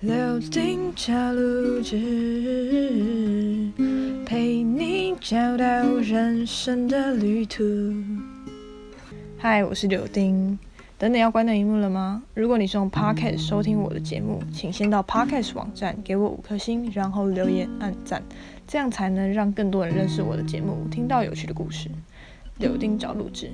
柳丁加录制，陪你找到人生的旅途。嗨，我是柳丁。等等要关掉荧幕了吗？如果你是用 Podcast 收听我的节目，请先到 Podcast 网站给我五颗星，然后留言按赞，这样才能让更多人认识我的节目，听到有趣的故事。柳丁找录制。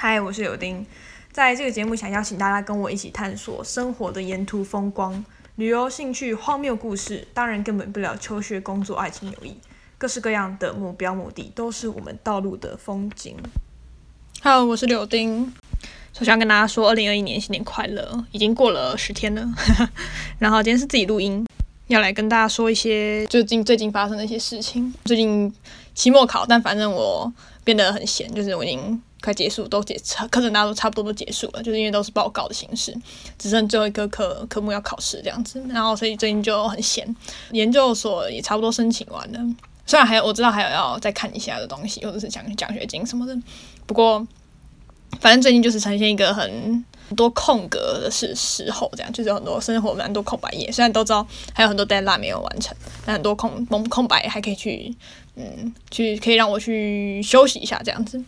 嗨，我是柳丁，在这个节目想邀请大家跟我一起探索生活的沿途风光、旅游兴趣、荒谬故事，当然根本不了求学、工作、爱情、友谊，各式各样的目标目的都是我们道路的风景。Hello，我是柳丁，首先要跟大家说，二零二一年新年快乐！已经过了十天了，然后今天是自己录音，要来跟大家说一些最近最近发生的一些事情。最近期末考，但反正我变得很闲，就是我已经。快结束，都结课程大家都差不多都结束了，就是因为都是报告的形式，只剩最后一个科科目要考试这样子，然后所以最近就很闲。研究所也差不多申请完了，虽然还有我知道还有要再看一下的东西，或者是奖奖学金什么的，不过反正最近就是呈现一个很多空格的是时候，这样就是有很多生活蛮多空白页，虽然都知道还有很多 deadline 没有完成，但很多空空空白还可以去嗯去可以让我去休息一下这样子。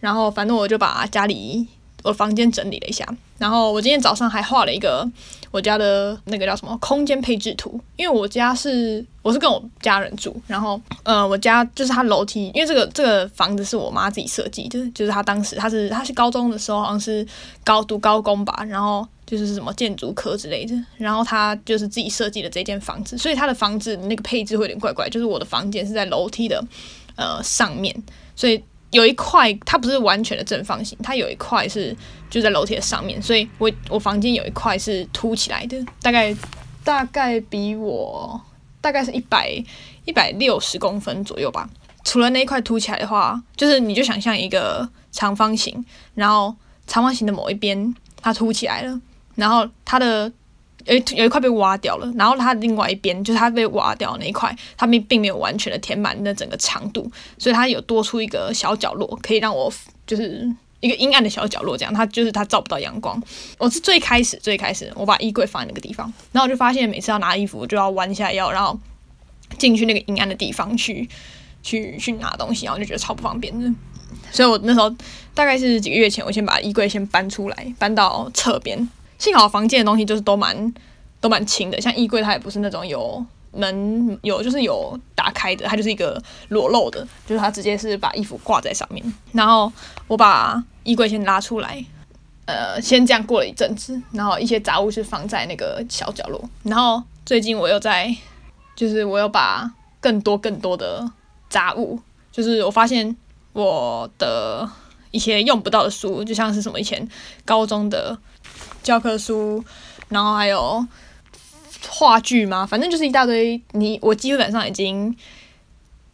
然后反正我就把家里我房间整理了一下，然后我今天早上还画了一个我家的那个叫什么空间配置图，因为我家是我是跟我家人住，然后呃我家就是他楼梯，因为这个这个房子是我妈自己设计的，就是她当时她是她是高中的时候好像是高读高工吧，然后就是什么建筑科之类的，然后他就是自己设计的这间房子，所以他的房子那个配置会有点怪怪，就是我的房间是在楼梯的呃上面，所以。有一块，它不是完全的正方形，它有一块是就在楼梯的上面，所以我我房间有一块是凸起来的，大概大概比我大概是一百一百六十公分左右吧。除了那一块凸起来的话，就是你就想象一个长方形，然后长方形的某一边它凸起来了，然后它的。有有一块被挖掉了，然后它另外一边就是它被挖掉那一块，它并并没有完全的填满那整个长度，所以它有多出一个小角落，可以让我就是一个阴暗的小角落，这样它就是它照不到阳光。我是最开始最开始我把衣柜放在那个地方，然后我就发现每次要拿衣服，就要弯下腰，然后进去那个阴暗的地方去去去拿东西，然后就觉得超不方便的。所以我那时候大概是几个月前，我先把衣柜先搬出来，搬到侧边。幸好房间的东西就是都蛮都蛮轻的，像衣柜它也不是那种有门有就是有打开的，它就是一个裸露的，就是它直接是把衣服挂在上面。然后我把衣柜先拉出来，呃，先这样过了一阵子，然后一些杂物是放在那个小角落。然后最近我又在，就是我又把更多更多的杂物，就是我发现我的一些用不到的书，就像是什么以前高中的。教科书，然后还有话剧嘛，反正就是一大堆。你我基本上已经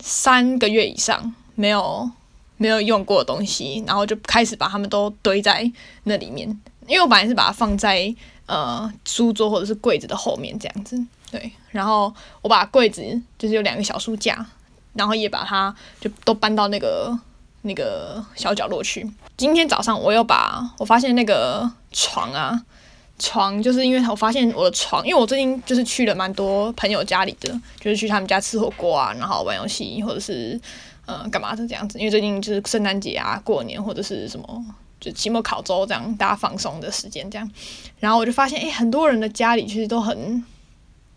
三个月以上没有没有用过的东西，然后就开始把它们都堆在那里面。因为我本来是把它放在呃书桌或者是柜子的后面这样子，对。然后我把柜子就是有两个小书架，然后也把它就都搬到那个那个小角落去。今天早上我又把我发现那个。床啊，床就是因为我发现我的床，因为我最近就是去了蛮多朋友家里的，就是去他们家吃火锅啊，然后玩游戏或者是呃干嘛的这样子。因为最近就是圣诞节啊、过年或者是什么，就期末考周这样，大家放松的时间这样。然后我就发现，哎，很多人的家里其实都很。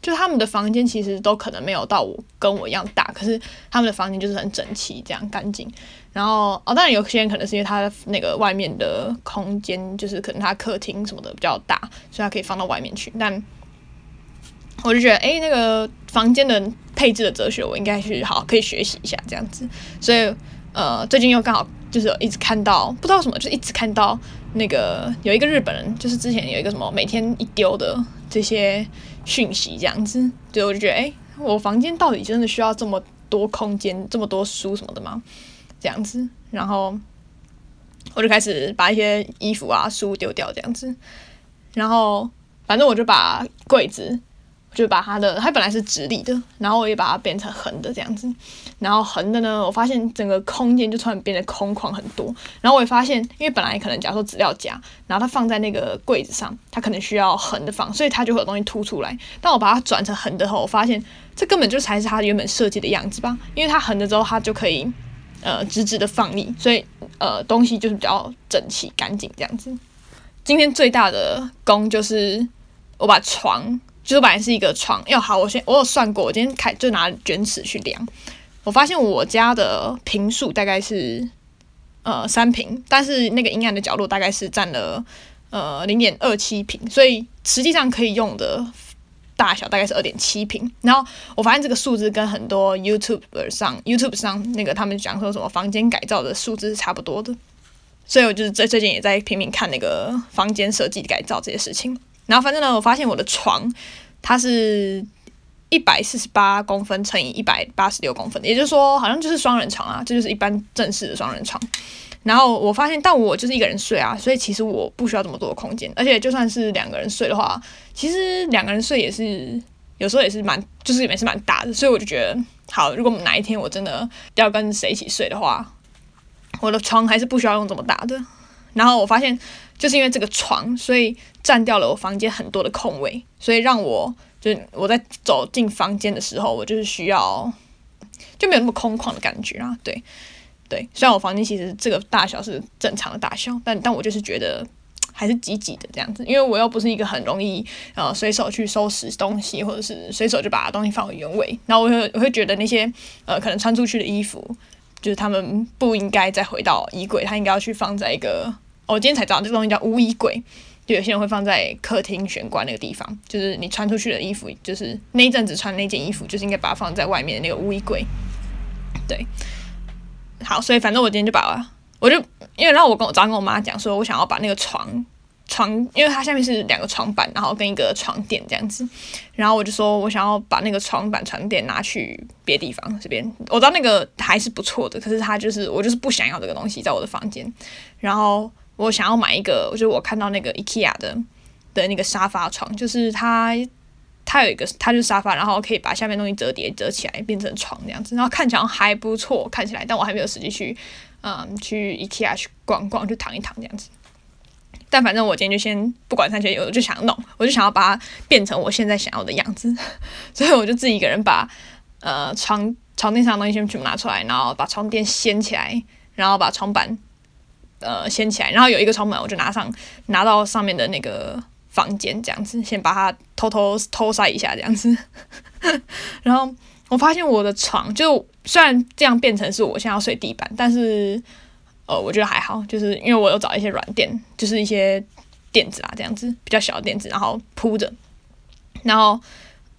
就他们的房间其实都可能没有到我跟我一样大，可是他们的房间就是很整齐，这样干净。然后哦，当然有些人可能是因为他的那个外面的空间，就是可能他客厅什么的比较大，所以他可以放到外面去。但我就觉得，哎，那个房间的配置的哲学，我应该是好可以学习一下这样子。所以呃，最近又刚好就是一直看到，不知道什么，就一直看到那个有一个日本人，就是之前有一个什么每天一丢的这些。讯息这样子，对我就觉得，哎，我房间到底真的需要这么多空间、这么多书什么的吗？这样子，然后我就开始把一些衣服啊、书丢掉这样子，然后反正我就把柜子，就把它的它本来是直立的，然后我也把它变成横的这样子。然后横的呢，我发现整个空间就突然变得空旷很多。然后我也发现，因为本来可能假如说资料夹，然后它放在那个柜子上，它可能需要横的放，所以它就会有东西凸出来。当我把它转成横的后，我发现这根本就才是它原本设计的样子吧？因为它横的之后，它就可以呃直直的放力，所以呃东西就是比较整齐干净这样子。今天最大的功就是我把床，就是本来是一个床，要好，我先我有算过，我今天开就拿卷尺去量。我发现我家的平数大概是呃三平，但是那个阴暗的角落大概是占了呃零点二七平，所以实际上可以用的大小大概是二点七平。然后我发现这个数字跟很多 YouTube 上 YouTube 上那个他们讲说什么房间改造的数字是差不多的，所以我就是最最近也在拼命看那个房间设计改造这些事情。然后反正呢，我发现我的床它是。一百四十八公分乘以一百八十六公分，也就是说，好像就是双人床啊，这就是一般正式的双人床。然后我发现，但我就是一个人睡啊，所以其实我不需要这么多的空间。而且就算是两个人睡的话，其实两个人睡也是有时候也是蛮，就是也是蛮大的。所以我就觉得，好，如果哪一天我真的要跟谁一起睡的话，我的床还是不需要用这么大的。然后我发现，就是因为这个床，所以占掉了我房间很多的空位，所以让我。就是我在走进房间的时候，我就是需要就没有那么空旷的感觉啊。对对，虽然我房间其实这个大小是正常的大小，但但我就是觉得还是挤挤的这样子，因为我又不是一个很容易呃随手去收拾东西，或者是随手就把东西放回原位。然后我会我会觉得那些呃可能穿出去的衣服，就是他们不应该再回到衣柜，他应该要去放在一个我今天才知道这个东西叫污衣柜。就有些人会放在客厅玄关那个地方，就是你穿出去的衣服，就是那一阵子穿那件衣服，就是应该把它放在外面的那个衣柜。对，好，所以反正我今天就把，我就因为然后我跟我早上跟我妈讲说，我想要把那个床床，因为它下面是两个床板，然后跟一个床垫这样子，然后我就说我想要把那个床板床垫拿去别地方这边，我知道那个还是不错的，可是它就是我就是不想要这个东西在我的房间，然后。我想要买一个，就是我看到那个 IKEA 的的那个沙发床，就是它它有一个，它就是沙发，然后可以把下面东西折叠折起来变成床这样子，然后看起来还不错，看起来，但我还没有实际去，嗯，去 IKEA 去逛逛，去躺一躺这样子。但反正我今天就先不管三七二，我就想弄，我就想要把它变成我现在想要的样子，所以我就自己一个人把呃床床垫上的东西先全部拿出来，然后把床垫掀起来，然后把床板。呃，掀起来，然后有一个窗门，我就拿上拿到上面的那个房间，这样子，先把它偷偷偷塞一下，这样子。然后我发现我的床，就虽然这样变成是我现在要睡地板，但是呃，我觉得还好，就是因为我有找一些软垫，就是一些垫子啊，这样子比较小的垫子，然后铺着。然后，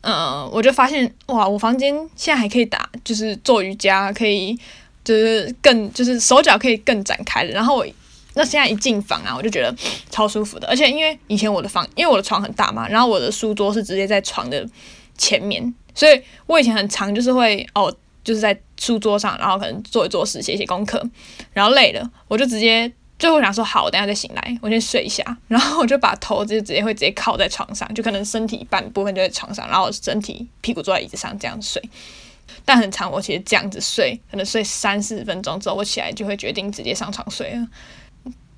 呃，我就发现哇，我房间现在还可以打，就是做瑜伽可以。就是更就是手脚可以更展开的，然后我那现在一进房啊，我就觉得超舒服的，而且因为以前我的房，因为我的床很大嘛，然后我的书桌是直接在床的前面，所以我以前很长就是会哦，就是在书桌上，然后可能做一做事，写写功课，然后累了，我就直接最后想说好，我等下再醒来，我先睡一下，然后我就把头就直接会直接靠在床上，就可能身体一半部分就在床上，然后身体屁股坐在椅子上这样睡。但很长，我其实这样子睡，可能睡三四分钟之后，我起来就会决定直接上床睡了。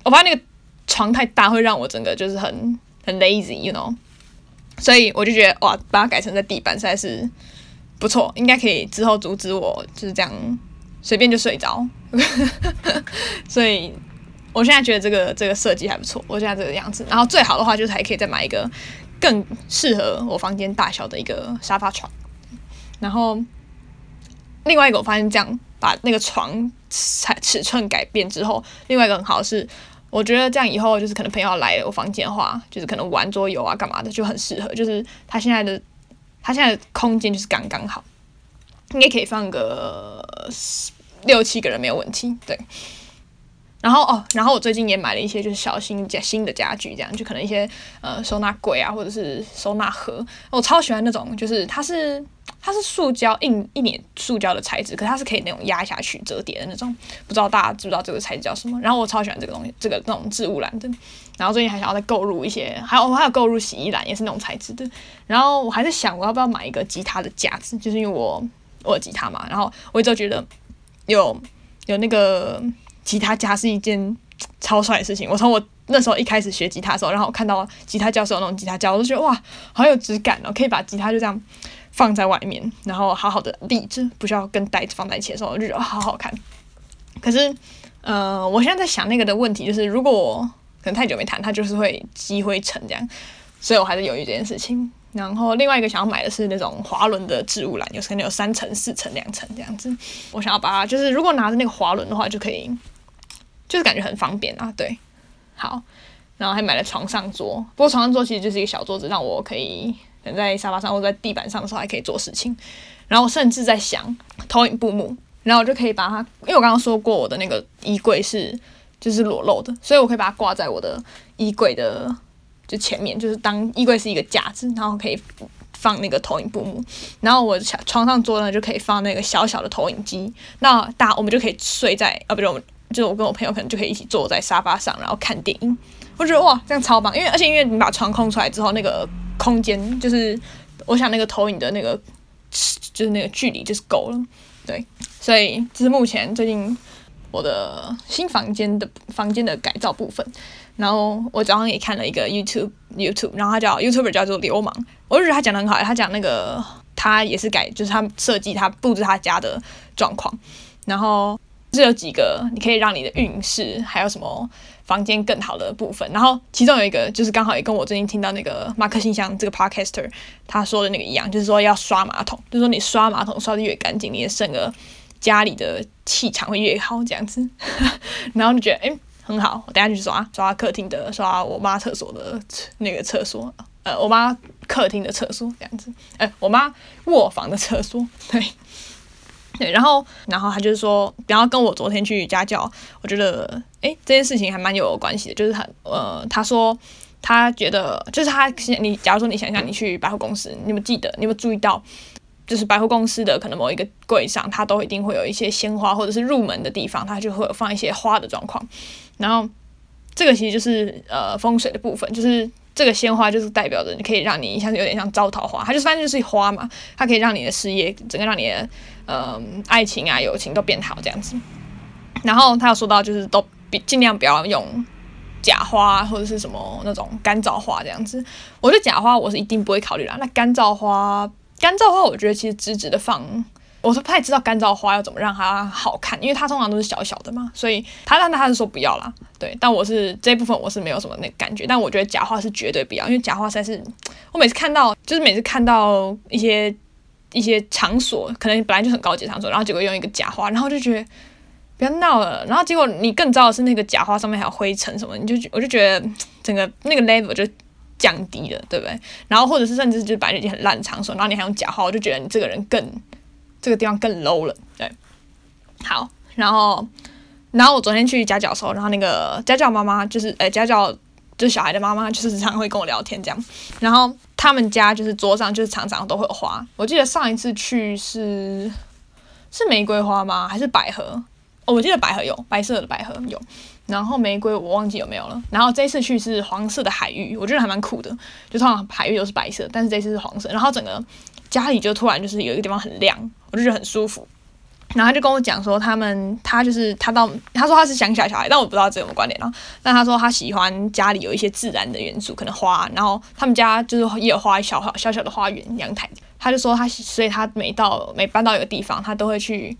我发现那个床太大，会让我整个就是很很 lazy，you know。所以我就觉得哇，把它改成在地板实在是不错，应该可以之后阻止我就是这样随便就睡着。所以我现在觉得这个这个设计还不错，我现在这个样子。然后最好的话就是还可以再买一个更适合我房间大小的一个沙发床，然后。另外一个我发现这样把那个床尺尺寸改变之后，另外一个很好是，我觉得这样以后就是可能朋友来我房间的话，就是可能玩桌游啊干嘛的就很适合。就是他现在的他现在的空间就是刚刚好，应该可以放个六七个人没有问题。对，然后哦，然后我最近也买了一些就是小新家新的家具，这样就可能一些呃收纳柜啊或者是收纳盒，我超喜欢那种，就是它是。它是塑胶硬一点塑胶的材质，可是它是可以那种压下去折叠的那种，不知道大家知不知道这个材质叫什么？然后我超喜欢这个东西，这个那种置物篮的。然后最近还想要再购入一些，还有我还有购入洗衣篮，也是那种材质的。然后我还在想，我要不要买一个吉他的架子，就是因为我我有吉他嘛。然后我一直觉得有有那个吉他架是一件超帅的事情。我从我那时候一开始学吉他的时候，然后我看到吉他教授那种吉他架，我都觉得哇，好有质感哦！可以把吉他就这样放在外面，然后好好的立着，不需要跟袋子放在一起的时候，我就觉得好好看。可是，呃，我现在在想那个的问题就是，如果可能太久没弹，它就是会积灰尘这样，所以我还是犹豫这件事情。然后另外一个想要买的是那种滑轮的置物篮，有可能有三层、四层、两层这样子。我想要把它，就是如果拿着那个滑轮的话，就可以，就是感觉很方便啊。对，好，然后还买了床上桌，不过床上桌其实就是一个小桌子，让我可以在沙发上或者在地板上的时候还可以做事情。然后甚至在想投影布幕，然后我就可以把它，因为我刚刚说过我的那个衣柜是。就是裸露的，所以我可以把它挂在我的衣柜的就前面，就是当衣柜是一个架子，然后可以放那个投影布幕，然后我床上桌呢就可以放那个小小的投影机，那大我们就可以睡在啊，不是我们，就是我跟我朋友可能就可以一起坐在沙发上，然后看电影。我觉得哇，这样超棒，因为而且因为你把床空出来之后，那个空间就是我想那个投影的那个就是那个距离就是够了，对，所以这是目前最近。我的新房间的房间的改造部分，然后我早上也看了一个 YouTube YouTube，然后他叫 YouTuber 叫做流氓，我就觉得他讲的很好，他讲那个他也是改，就是他设计他布置他家的状况，然后这有几个你可以让你的运势还有什么房间更好的部分，然后其中有一个就是刚好也跟我最近听到那个马克信箱这个 Podcaster 他说的那个一样，就是说要刷马桶，就是说你刷马桶刷的越干净，你的整个家里的气场会越好，这样子，然后就觉得哎很好，我等下去刷刷客厅的，刷我妈厕所的那个厕所，呃，我妈客厅的厕所这样子，哎，我妈卧房的厕所，对，对，然后然后他就是说，然后跟我昨天去家教，我觉得哎这件事情还蛮有关系的，就是他呃他说他觉得就是他你假如说你想想你去百货公司，你有记得你有注意到？就是百货公司的可能某一个柜上，它都一定会有一些鲜花，或者是入门的地方，它就会有放一些花的状况。然后这个其实就是呃风水的部分，就是这个鲜花就是代表着你可以让你像有点像招桃花，它就是反正就是花嘛，它可以让你的事业整个让你的呃爱情啊友情都变好这样子。然后他有说到就是都尽量不要用假花或者是什么那种干燥花这样子。我觉得假花我是一定不会考虑啦，那干燥花。干燥花，我觉得其实直直的放，我是不太知道干燥花要怎么让它好看，因为它通常都是小小的嘛，所以他但他是说不要啦，对，但我是这一部分我是没有什么那感觉，但我觉得假花是绝对不要，因为假花实在是我每次看到，就是每次看到一些一些场所，可能本来就很高级场所，然后结果用一个假花，然后就觉得不要闹了，然后结果你更糟的是那个假花上面还有灰尘什么，你就我就觉得整个那个 level 就。降低了，对不对？然后或者是甚至就是摆了一件很烂的场所，然后你还用假话，我就觉得你这个人更这个地方更 low 了，对。好，然后然后我昨天去家教的时候，然后那个家教妈妈就是呃家教就是小孩的妈妈，就是常常会跟我聊天这样。然后他们家就是桌上就是常常都会有花，我记得上一次去是是玫瑰花吗？还是百合？哦，我记得百合有白色的百合有。然后玫瑰我忘记有没有了。然后这次去是黄色的海芋，我觉得还蛮酷的。就通常海芋都是白色，但是这次是黄色。然后整个家里就突然就是有一个地方很亮，我就觉得很舒服。然后他就跟我讲说，他们他就是他到他说他是乡下小孩，但我不知道这有什么关联啊。但他说他喜欢家里有一些自然的元素，可能花。然后他们家就是也有花小小小的花园阳台。他就说他所以他每到每搬到一个地方，他都会去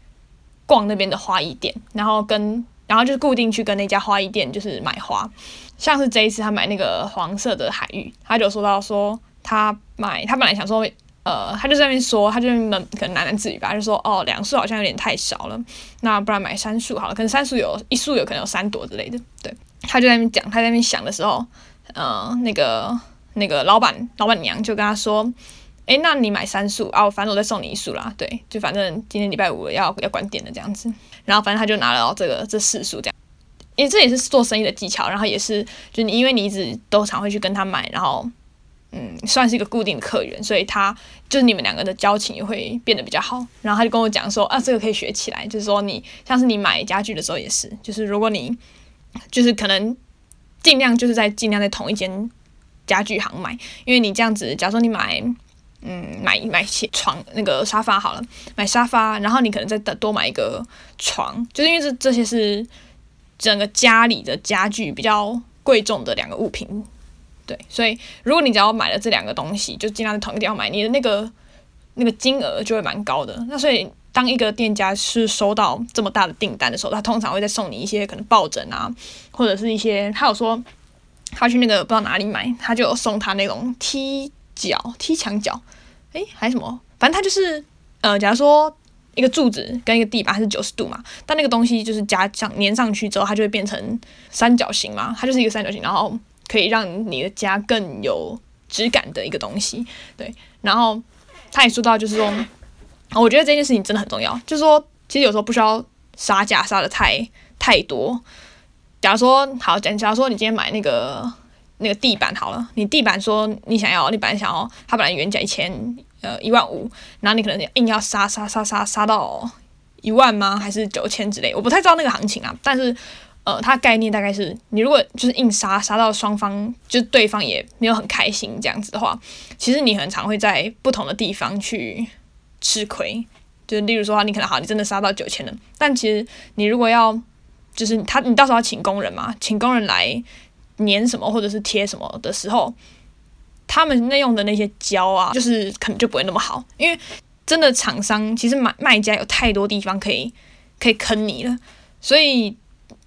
逛那边的花艺店，然后跟。然后就是固定去跟那家花艺店就是买花，像是这一次他买那个黄色的海芋，他就说到说他买他本来想说，呃，他就在那边说，他就那可能喃喃自语吧，就说哦两束好像有点太少了，那不然买三束好了，可能三束有一束有可能有三朵之类的，对，他就在那边讲，他在那边想的时候，呃，那个那个老板老板娘就跟他说。哎，那你买三束啊？反正我再送你一束啦。对，就反正今天礼拜五要要关店的这样子。然后反正他就拿了这个这四束这样，因为这也是做生意的技巧。然后也是，就你因为你一直都常会去跟他买，然后嗯，算是一个固定的客源，所以他就是你们两个的交情也会变得比较好。然后他就跟我讲说，啊，这个可以学起来，就是说你像是你买家具的时候也是，就是如果你就是可能尽量就是在尽量在同一间家具行买，因为你这样子，假如说你买嗯买买床那个沙发好了，买沙发，然后你可能再多买一个床，就是因为这这些是整个家里的家具比较贵重的两个物品。对，所以如果你只要买了这两个东西，就尽量在同一个地方买，你的那个那个金额就会蛮高的。那所以当一个店家是收到这么大的订单的时候，他通常会再送你一些可能抱枕啊，或者是一些他有说他去那个不知道哪里买，他就送他那种踢脚、踢墙角，诶，还是什么，反正他就是呃，假如说一个柱子跟一个地板是九十度嘛，但那个东西就是加上粘上去之后，它就会变成三角形嘛，它就是一个三角形，然后。可以让你的家更有质感的一个东西，对。然后他也说到，就是说，我觉得这件事情真的很重要。就是说，其实有时候不需要杀价杀的太太多。假如说，好，假假如说你今天买那个那个地板好了，你地板说你想要，你本来想要，它本来原价一千，呃，一万五，然后你可能硬要杀杀杀杀杀到一万吗？还是九千之类？我不太知道那个行情啊，但是。呃，它概念大概是，你如果就是硬杀杀到双方，就对方也没有很开心这样子的话，其实你很常会在不同的地方去吃亏。就例如说，你可能好，你真的杀到九千了，但其实你如果要，就是他，你到时候要请工人嘛，请工人来粘什么或者是贴什么的时候，他们那用的那些胶啊，就是可能就不会那么好，因为真的厂商其实买卖家有太多地方可以可以坑你了，所以。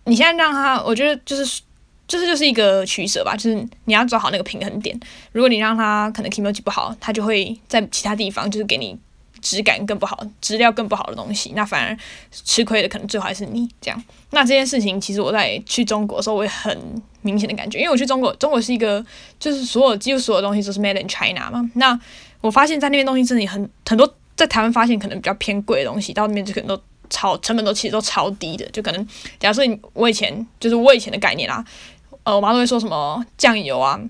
你现在让他，我觉得就是，就是就是一个取舍吧，就是你要抓好那个平衡点。如果你让他可能 k i m o j i 不好，他就会在其他地方就是给你质感更不好、质料更不好的东西，那反而吃亏的可能最后还是你这样。那这件事情其实我在去中国的时候，我也很明显的感觉，因为我去中国，中国是一个就是所有几乎所有东西都是 Made in China 嘛。那我发现，在那边东西真的很很多，在台湾发现可能比较偏贵的东西，到那边就可能都。超成本都其实都超低的，就可能，假如说你我以前就是我以前的概念啦，呃，我妈都会说什么酱油啊，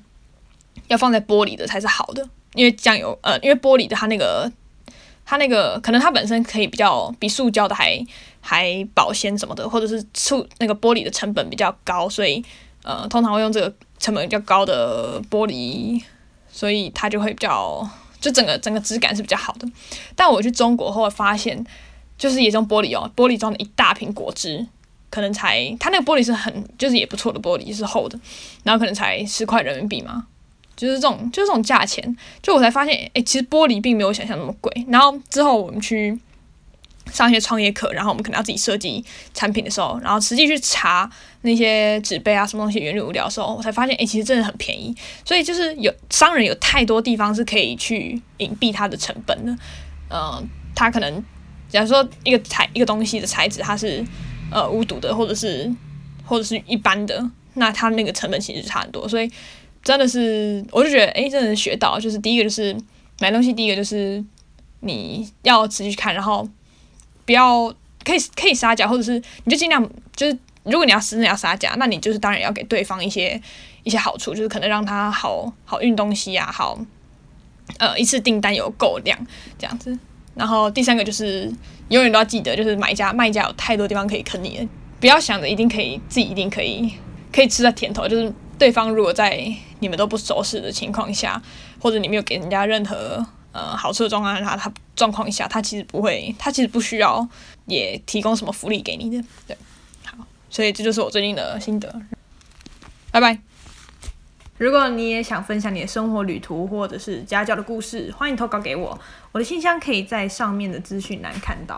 要放在玻璃的才是好的，因为酱油，呃，因为玻璃的它那个它那个可能它本身可以比较比塑胶的还还保鲜什么的，或者是塑那个玻璃的成本比较高，所以呃，通常会用这个成本比较高的玻璃，所以它就会比较就整个整个质感是比较好的。但我去中国后发现。就是也用玻璃哦，玻璃装的一大瓶果汁，可能才它那个玻璃是很就是也不错的玻璃，是厚的，然后可能才十块人民币嘛，就是这种就是这种价钱，就我才发现，哎，其实玻璃并没有想象那么贵。然后之后我们去上一些创业课，然后我们可能要自己设计产品的时候，然后实际去查那些纸杯啊什么东西原理物料的时候，我才发现，哎，其实真的很便宜。所以就是有商人有太多地方是可以去隐蔽它的成本的，嗯，他可能。假如说一个材一个东西的材质它是呃无毒的，或者是或者是一般的，那它那个成本其实差很多。所以真的是，我就觉得哎，真的学到，就是第一个就是买东西，第一个就是你要持续看，然后不要可以可以杀价，或者是你就尽量就是如果你要真的要杀价，那你就是当然要给对方一些一些好处，就是可能让他好好运东西啊，好呃一次订单有够量这样子。然后第三个就是永远都要记得，就是买家卖家有太多地方可以坑你了，不要想着一定可以自己一定可以可以吃到甜头。就是对方如果在你们都不熟识的情况下，或者你没有给人家任何呃好处的状况下，他状况下他其实不会，他其实不需要也提供什么福利给你的。对，好，所以这就是我最近的心得。拜拜。如果你也想分享你的生活旅途或者是家教的故事，欢迎投稿给我。我的信箱可以在上面的资讯栏看到。